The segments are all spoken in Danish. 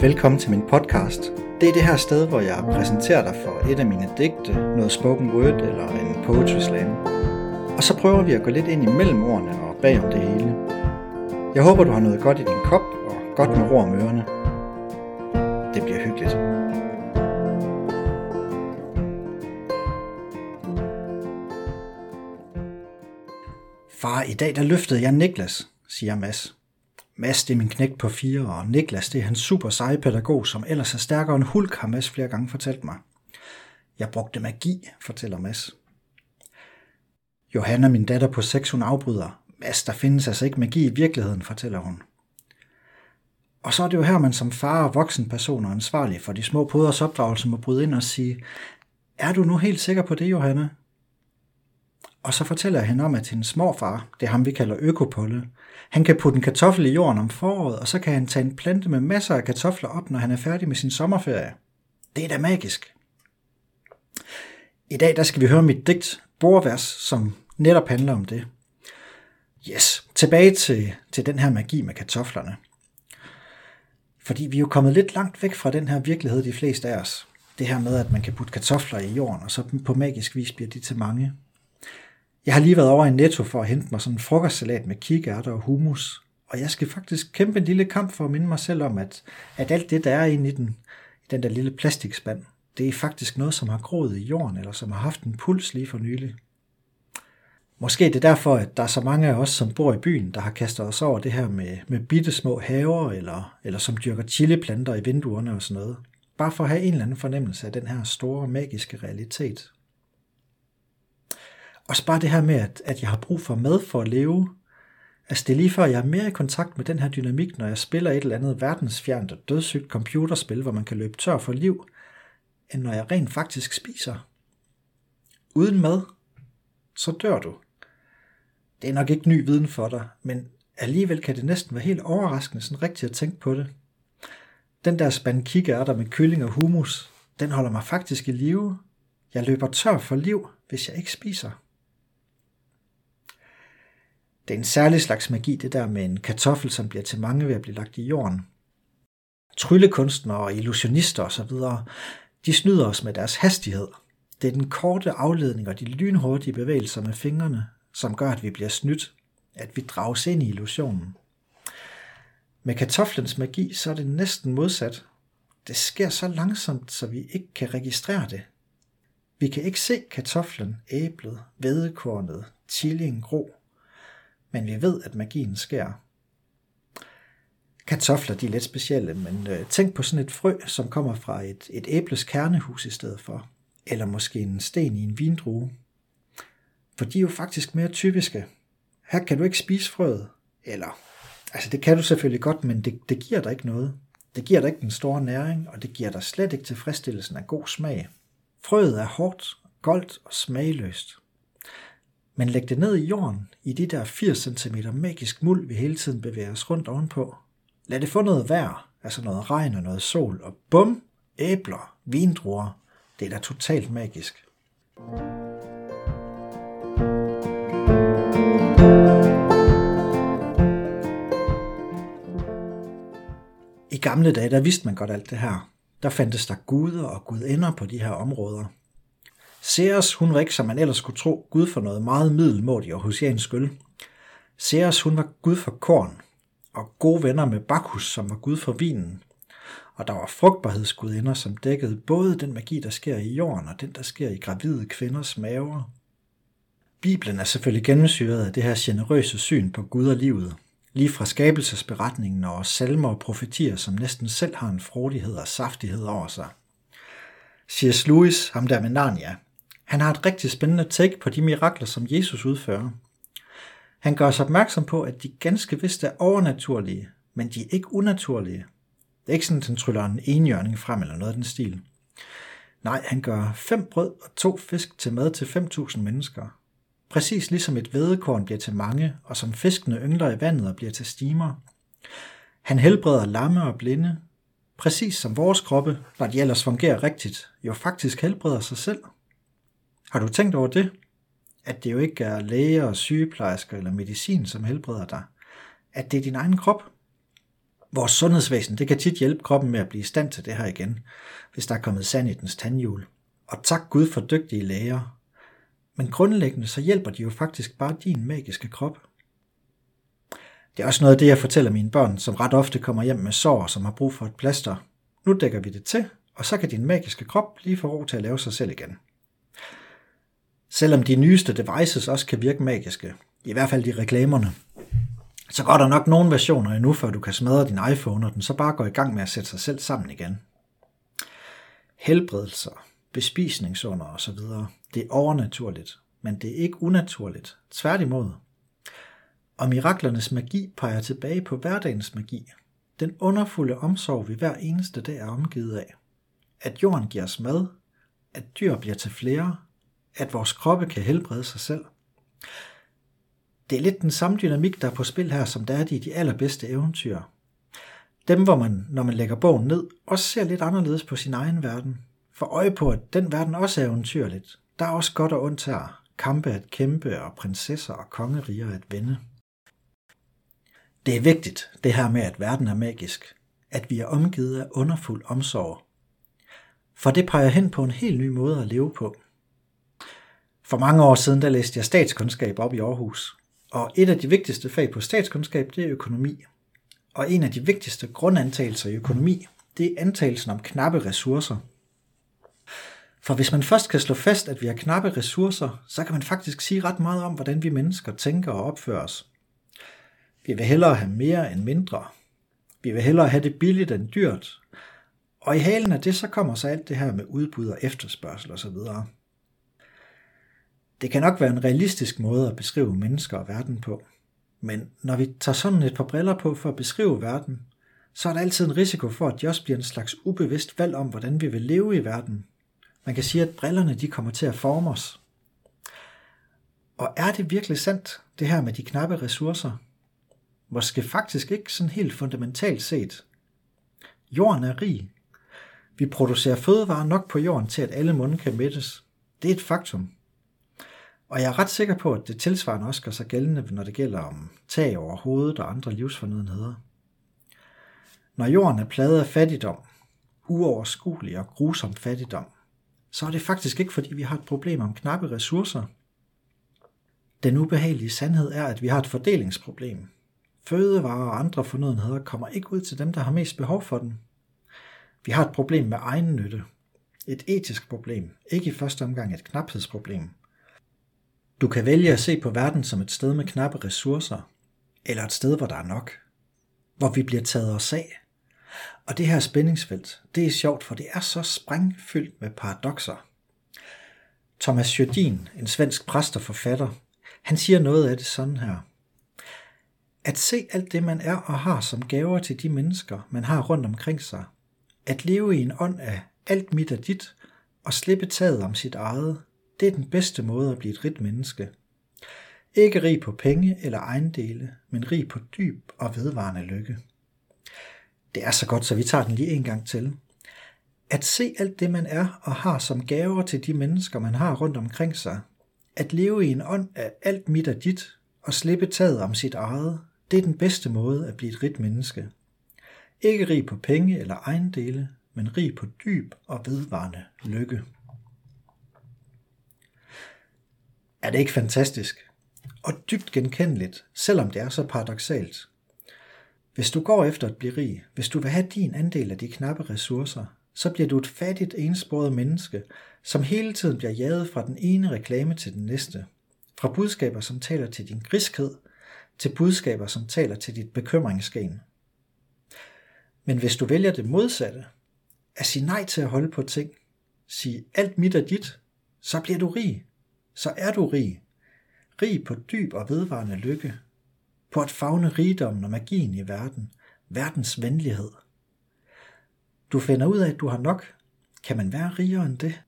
velkommen til min podcast. Det er det her sted, hvor jeg præsenterer dig for et af mine digte, noget spoken word eller en poetry slam. Og så prøver vi at gå lidt ind imellem ordene og bag om det hele. Jeg håber, du har noget godt i din kop og godt med ro om ørerne. Det bliver hyggeligt. Far, i dag der løftede jeg Niklas, siger Mads. Mads det er min knægt på fire, og Niklas det er hans super seje pædagog, som ellers er stærkere end Hulk, har Mads flere gange fortalt mig. Jeg brugte magi, fortæller Mads. Johanna, min datter på 6, hun afbryder. Mads, der findes altså ikke magi i virkeligheden, fortæller hun. Og så er det jo her, man som far og voksen person er ansvarlig for de små poders opdragelse må bryde ind og sige, er du nu helt sikker på det, Johanna? Og så fortæller han om, at hendes morfar, det er ham vi kalder økopolle, han kan putte en kartoffel i jorden om foråret, og så kan han tage en plante med masser af kartofler op, når han er færdig med sin sommerferie. Det er da magisk. I dag der skal vi høre mit digt Borvers, som netop handler om det. Yes, tilbage til, til den her magi med kartoflerne. Fordi vi er jo kommet lidt langt væk fra den her virkelighed, de fleste af os. Det her med, at man kan putte kartofler i jorden, og så på magisk vis bliver de til mange. Jeg har lige været over i Netto for at hente mig sådan en frokostsalat med kikærter og hummus, og jeg skal faktisk kæmpe en lille kamp for at minde mig selv om, at, at alt det, der er inde i den, i den der lille plastikspand, det er faktisk noget, som har groet i jorden, eller som har haft en puls lige for nylig. Måske det er derfor, at der er så mange af os, som bor i byen, der har kastet os over det her med, med bitte små haver, eller, eller som dyrker chiliplanter i vinduerne og sådan noget. Bare for at have en eller anden fornemmelse af den her store, magiske realitet, også bare det her med, at, at jeg har brug for mad for at leve. Altså det er lige før, jeg er mere i kontakt med den her dynamik, når jeg spiller et eller andet verdensfjernt og dødssygt computerspil, hvor man kan løbe tør for liv, end når jeg rent faktisk spiser. Uden mad, så dør du. Det er nok ikke ny viden for dig, men alligevel kan det næsten være helt overraskende sådan rigtigt at tænke på det. Den der spand der med kylling og hummus, den holder mig faktisk i live. Jeg løber tør for liv, hvis jeg ikke spiser. Det er en særlig slags magi, det der med en kartoffel, som bliver til mange ved at blive lagt i jorden. Tryllekunstnere og illusionister osv., de snyder os med deres hastighed. Det er den korte afledning og de lynhurtige bevægelser med fingrene, som gør, at vi bliver snydt, at vi drages ind i illusionen. Med kartoflens magi, så er det næsten modsat. Det sker så langsomt, så vi ikke kan registrere det. Vi kan ikke se kartoflen, æblet, vedekornet, chilien gro men vi ved, at magien sker. Kartofler de er lidt specielle, men øh, tænk på sådan et frø, som kommer fra et, et æbles kernehus i stedet for, eller måske en sten i en vindrue. For de er jo faktisk mere typiske. Her kan du ikke spise frøet, eller altså det kan du selvfølgelig godt, men det, det giver dig ikke noget. Det giver dig ikke den store næring, og det giver dig slet ikke tilfredsstillelsen af god smag. Frøet er hårdt, goldt og smagløst. Men læg det ned i jorden, i de der 80 cm magisk muld, vi hele tiden bevæger os rundt ovenpå. Lad det få noget vejr, altså noget regn og noget sol, og bum, æbler, vindruer. Det er da totalt magisk. I gamle dage, der vidste man godt alt det her. Der fandtes der guder og gudinder på de her områder. Ceres, hun var ikke, som man ellers skulle tro, Gud for noget meget middelmådigt og husiansk øl. Ceres, hun var Gud for korn, og gode venner med Bacchus, som var Gud for vinen. Og der var frugtbarhedsgudinder, som dækkede både den magi, der sker i jorden, og den, der sker i gravide kvinders maver. Bibelen er selvfølgelig gennemsyret af det her generøse syn på Gud og livet, lige fra skabelsesberetningen og salmer og profetier, som næsten selv har en frodighed og saftighed over sig. C.S. Lewis, ham der med Narnia, han har et rigtig spændende take på de mirakler, som Jesus udfører. Han gør os opmærksom på, at de ganske vist er overnaturlige, men de er ikke unaturlige. Det er ikke sådan, at han tryller en enhjørning frem eller noget af den stil. Nej, han gør fem brød og to fisk til mad til 5.000 mennesker. Præcis ligesom et vedekorn bliver til mange, og som fiskene yngler i vandet og bliver til stimer. Han helbreder lamme og blinde, præcis som vores kroppe, når de ellers fungerer rigtigt, jo faktisk helbreder sig selv. Har du tænkt over det? At det jo ikke er læger, sygeplejersker eller medicin, som helbreder dig. At det er din egen krop. Vores sundhedsvæsen det kan tit hjælpe kroppen med at blive i stand til det her igen, hvis der er kommet sand i dens tandhjul. Og tak Gud for dygtige læger. Men grundlæggende så hjælper de jo faktisk bare din magiske krop. Det er også noget af det, jeg fortæller mine børn, som ret ofte kommer hjem med sår, som har brug for et plaster. Nu dækker vi det til, og så kan din magiske krop lige få ro til at lave sig selv igen. Selvom de nyeste devices også kan virke magiske, i hvert fald de reklamerne, så går der nok nogle versioner endnu, før du kan smadre din iPhone, og den så bare går i gang med at sætte sig selv sammen igen. Helbredelser, bespisningsunder osv., det er overnaturligt, men det er ikke unaturligt. Tværtimod. Og miraklernes magi peger tilbage på hverdagens magi. Den underfulde omsorg, vi hver eneste dag er omgivet af. At jorden giver os mad, at dyr bliver til flere, at vores kroppe kan helbrede sig selv. Det er lidt den samme dynamik, der er på spil her, som der er i de allerbedste eventyr. Dem, hvor man, når man lægger bogen ned, også ser lidt anderledes på sin egen verden. For øje på, at den verden også er eventyrligt. Der er også godt og ondt her. Kampe at kæmpe, og prinsesser og kongeriger at vinde. Det er vigtigt, det her med, at verden er magisk. At vi er omgivet af underfuld omsorg. For det peger hen på en helt ny måde at leve på. For mange år siden, der læste jeg statskundskab op i Aarhus. Og et af de vigtigste fag på statskundskab, det er økonomi. Og en af de vigtigste grundantagelser i økonomi, det er antagelsen om knappe ressourcer. For hvis man først kan slå fast, at vi har knappe ressourcer, så kan man faktisk sige ret meget om, hvordan vi mennesker tænker og opfører os. Vi vil hellere have mere end mindre. Vi vil hellere have det billigt end dyrt. Og i halen af det, så kommer så alt det her med udbud og efterspørgsel osv. Det kan nok være en realistisk måde at beskrive mennesker og verden på. Men når vi tager sådan et par briller på for at beskrive verden, så er der altid en risiko for, at de også bliver en slags ubevidst valg om, hvordan vi vil leve i verden. Man kan sige, at brillerne de kommer til at forme os. Og er det virkelig sandt, det her med de knappe ressourcer? Måske faktisk ikke sådan helt fundamentalt set. Jorden er rig. Vi producerer fødevarer nok på jorden til, at alle munde kan mættes. Det er et faktum. Og jeg er ret sikker på, at det tilsvarende også gør sig gældende, når det gælder om tag over hovedet og andre livsfornødenheder. Når jorden er pladet af fattigdom, uoverskuelig og grusom fattigdom, så er det faktisk ikke, fordi vi har et problem om knappe ressourcer. Den ubehagelige sandhed er, at vi har et fordelingsproblem. Fødevarer og andre fornødenheder kommer ikke ud til dem, der har mest behov for den. Vi har et problem med egen nytte. Et etisk problem, ikke i første omgang et knaphedsproblem – du kan vælge at se på verden som et sted med knappe ressourcer, eller et sted, hvor der er nok, hvor vi bliver taget os af. Og det her spændingsfelt, det er sjovt, for det er så sprængfyldt med paradoxer. Thomas Jodin, en svensk præst og forfatter, han siger noget af det sådan her. At se alt det, man er og har som gaver til de mennesker, man har rundt omkring sig. At leve i en ånd af alt mit er dit, og slippe taget om sit eget, det er den bedste måde at blive et rigt menneske. Ikke rig på penge eller ejendele, men rig på dyb og vedvarende lykke. Det er så godt, så vi tager den lige en gang til. At se alt det, man er og har som gaver til de mennesker, man har rundt omkring sig. At leve i en ånd af alt mit og dit, og slippe taget om sit eget, det er den bedste måde at blive et rigt menneske. Ikke rig på penge eller ejendele, men rig på dyb og vedvarende lykke. Er det ikke fantastisk? Og dybt genkendeligt, selvom det er så paradoxalt. Hvis du går efter at blive rig, hvis du vil have din andel af de knappe ressourcer, så bliver du et fattigt, ensporet menneske, som hele tiden bliver jaget fra den ene reklame til den næste. Fra budskaber, som taler til din griskhed, til budskaber, som taler til dit bekymringsgen. Men hvis du vælger det modsatte, at sige nej til at holde på ting, sige alt mit er dit, så bliver du rig, så er du rig. Rig på dyb og vedvarende lykke. På at fagne rigdommen og magien i verden. Verdens venlighed. Du finder ud af, at du har nok. Kan man være rigere end det?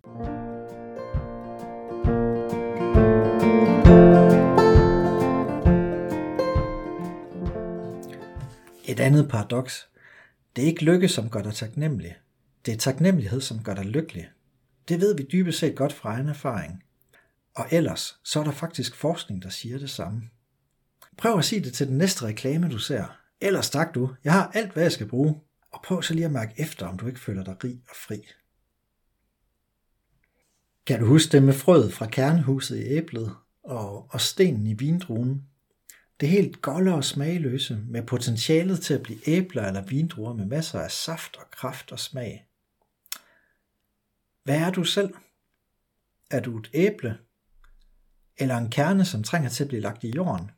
Et andet paradoks. Det er ikke lykke, som gør dig taknemmelig. Det er taknemmelighed, som gør dig lykkelig. Det ved vi dybest set godt fra egen erfaring. Og ellers, så er der faktisk forskning, der siger det samme. Prøv at sige det til den næste reklame, du ser, Ellers tak du, jeg har alt, hvad jeg skal bruge. Og prøv så lige at mærke efter, om du ikke føler dig rig og fri. Kan du huske det med frøet fra kernehuset i æblet og, og stenen i vindruen? Det helt golde og smagløse med potentialet til at blive æbler eller vindruer med masser af saft og kraft og smag. Hvad er du selv? Er du et æble? Eller en kerne, som trænger til at blive lagt i jorden?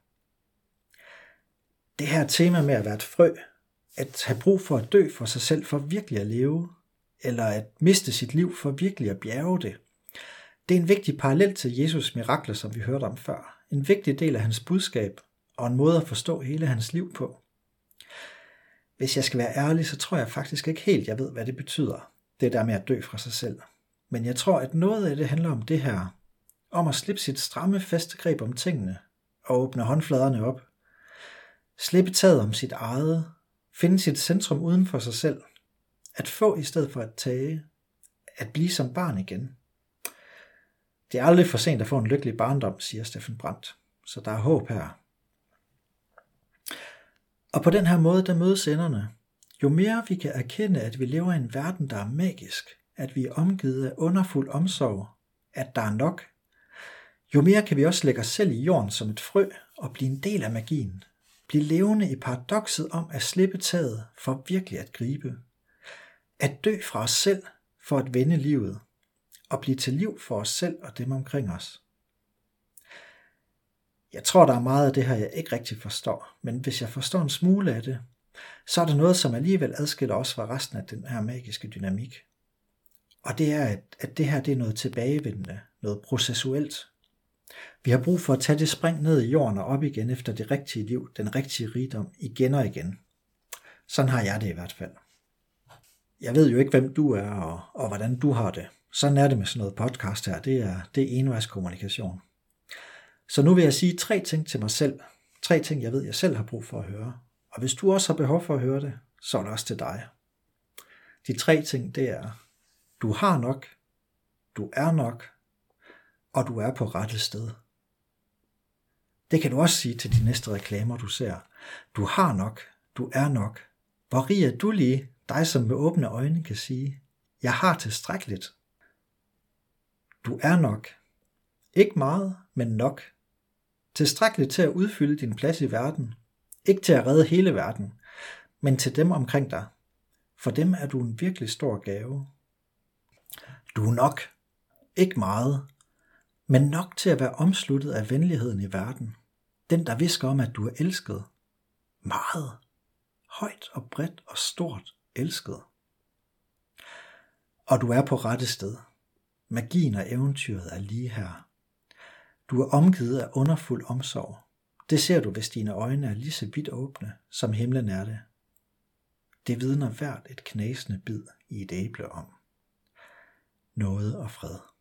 Det her tema med at være et frø, at have brug for at dø for sig selv for virkelig at leve, eller at miste sit liv for virkelig at bjerge det, det er en vigtig parallel til Jesus mirakler, som vi hørte om før. En vigtig del af hans budskab, og en måde at forstå hele hans liv på. Hvis jeg skal være ærlig, så tror jeg faktisk ikke helt, jeg ved, hvad det betyder, det der med at dø fra sig selv. Men jeg tror, at noget af det handler om det her, om at slippe sit stramme festegreb om tingene, og åbne håndfladerne op. Slippe taget om sit eget, finde sit centrum uden for sig selv. At få i stedet for at tage. At blive som barn igen. Det er aldrig for sent at få en lykkelig barndom, siger Steffen Brandt. Så der er håb her. Og på den her måde, der mødes enderne. Jo mere vi kan erkende, at vi lever i en verden, der er magisk, at vi er omgivet af underfuld omsorg, at der er nok, jo mere kan vi også lægge os selv i jorden som et frø og blive en del af magien. Blive levende i paradokset om at slippe taget for virkelig at gribe. At dø fra os selv for at vende livet. Og blive til liv for os selv og dem omkring os. Jeg tror, der er meget af det her, jeg ikke rigtig forstår, men hvis jeg forstår en smule af det, så er der noget, som alligevel adskiller os fra resten af den her magiske dynamik. Og det er, at, at det her det er noget tilbagevendende, noget processuelt. Vi har brug for at tage det spring ned i jorden og op igen efter det rigtige liv, den rigtige rigdom, igen og igen. Sådan har jeg det i hvert fald. Jeg ved jo ikke, hvem du er og, og hvordan du har det. Sådan er det med sådan noget podcast her. Det er, det er envejskommunikation. Så nu vil jeg sige tre ting til mig selv. Tre ting, jeg ved, jeg selv har brug for at høre. Og hvis du også har behov for at høre det, så er det også til dig. De tre ting, det er, du har nok, du er nok, og du er på rette sted. Det kan du også sige til de næste reklamer, du ser. Du har nok, du er nok. Hvor rig er du lige, dig som med åbne øjne kan sige, jeg har tilstrækkeligt. Du er nok. Ikke meget, men nok. Tilstrækkeligt til at udfylde din plads i verden. Ikke til at redde hele verden, men til dem omkring dig. For dem er du en virkelig stor gave. Du er nok. Ikke meget, men nok til at være omsluttet af venligheden i verden. Den, der visker om, at du er elsket. Meget. Højt og bredt og stort elsket. Og du er på rette sted. Magien og eventyret er lige her. Du er omgivet af underfuld omsorg. Det ser du, hvis dine øjne er lige så vidt åbne, som himlen er det. Det vidner hvert et knasende bid i et æble om. Noget og fred.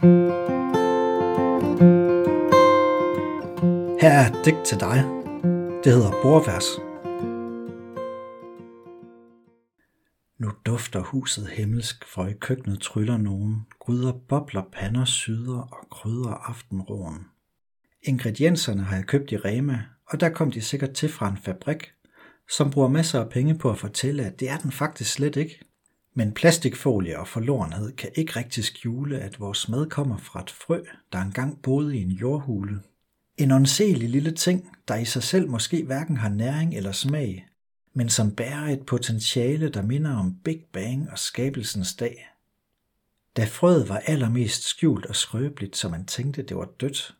Her er et digt til dig. Det hedder Borvers. Nu dufter huset himmelsk, for i køkkenet tryller nogen. Gryder, bobler, pander, syder og krydder aftenroen. Ingredienserne har jeg købt i Rema, og der kom de sikkert til fra en fabrik, som bruger masser af penge på at fortælle, at det er den faktisk slet ikke. Men plastikfolie og forlorenhed kan ikke rigtig skjule, at vores mad kommer fra et frø, der engang boede i en jordhule. En åndselig lille ting, der i sig selv måske hverken har næring eller smag, men som bærer et potentiale, der minder om Big Bang og skabelsens dag. Da frøet var allermest skjult og skrøbeligt, så man tænkte, det var dødt,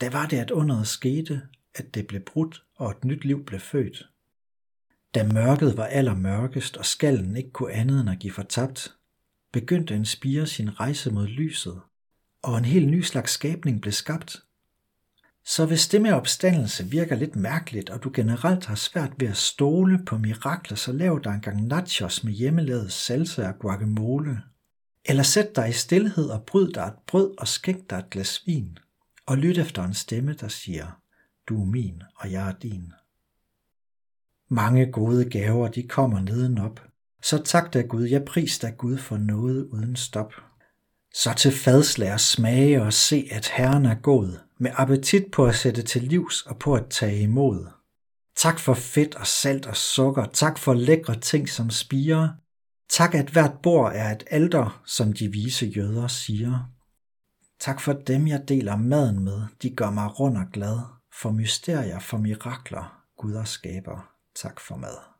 da var det, at underet skete, at det blev brudt og et nyt liv blev født. Da mørket var allermørkest, og skallen ikke kunne andet end at give fortabt, begyndte en spire sin rejse mod lyset, og en helt ny slags skabning blev skabt. Så hvis det med opstandelse virker lidt mærkeligt, og du generelt har svært ved at stole på mirakler, så lav dig en gang nachos med hjemmelavet salsa og guacamole. Eller sæt dig i stillhed og bryd dig et brød og skænk dig et glas vin, og lyt efter en stemme, der siger, du er min, og jeg er din. Mange gode gaver, de kommer nedenop. Så tak da Gud, jeg pris da Gud for noget uden stop. Så til fadslær smage og se, at Herren er god. med appetit på at sætte til livs og på at tage imod. Tak for fedt og salt og sukker, tak for lækre ting som spiger. Tak at hvert bord er et alter, som de vise jøder siger. Tak for dem, jeg deler maden med, de gør mig rund og glad, for mysterier, for mirakler, Gud og skaber. Tak for mad.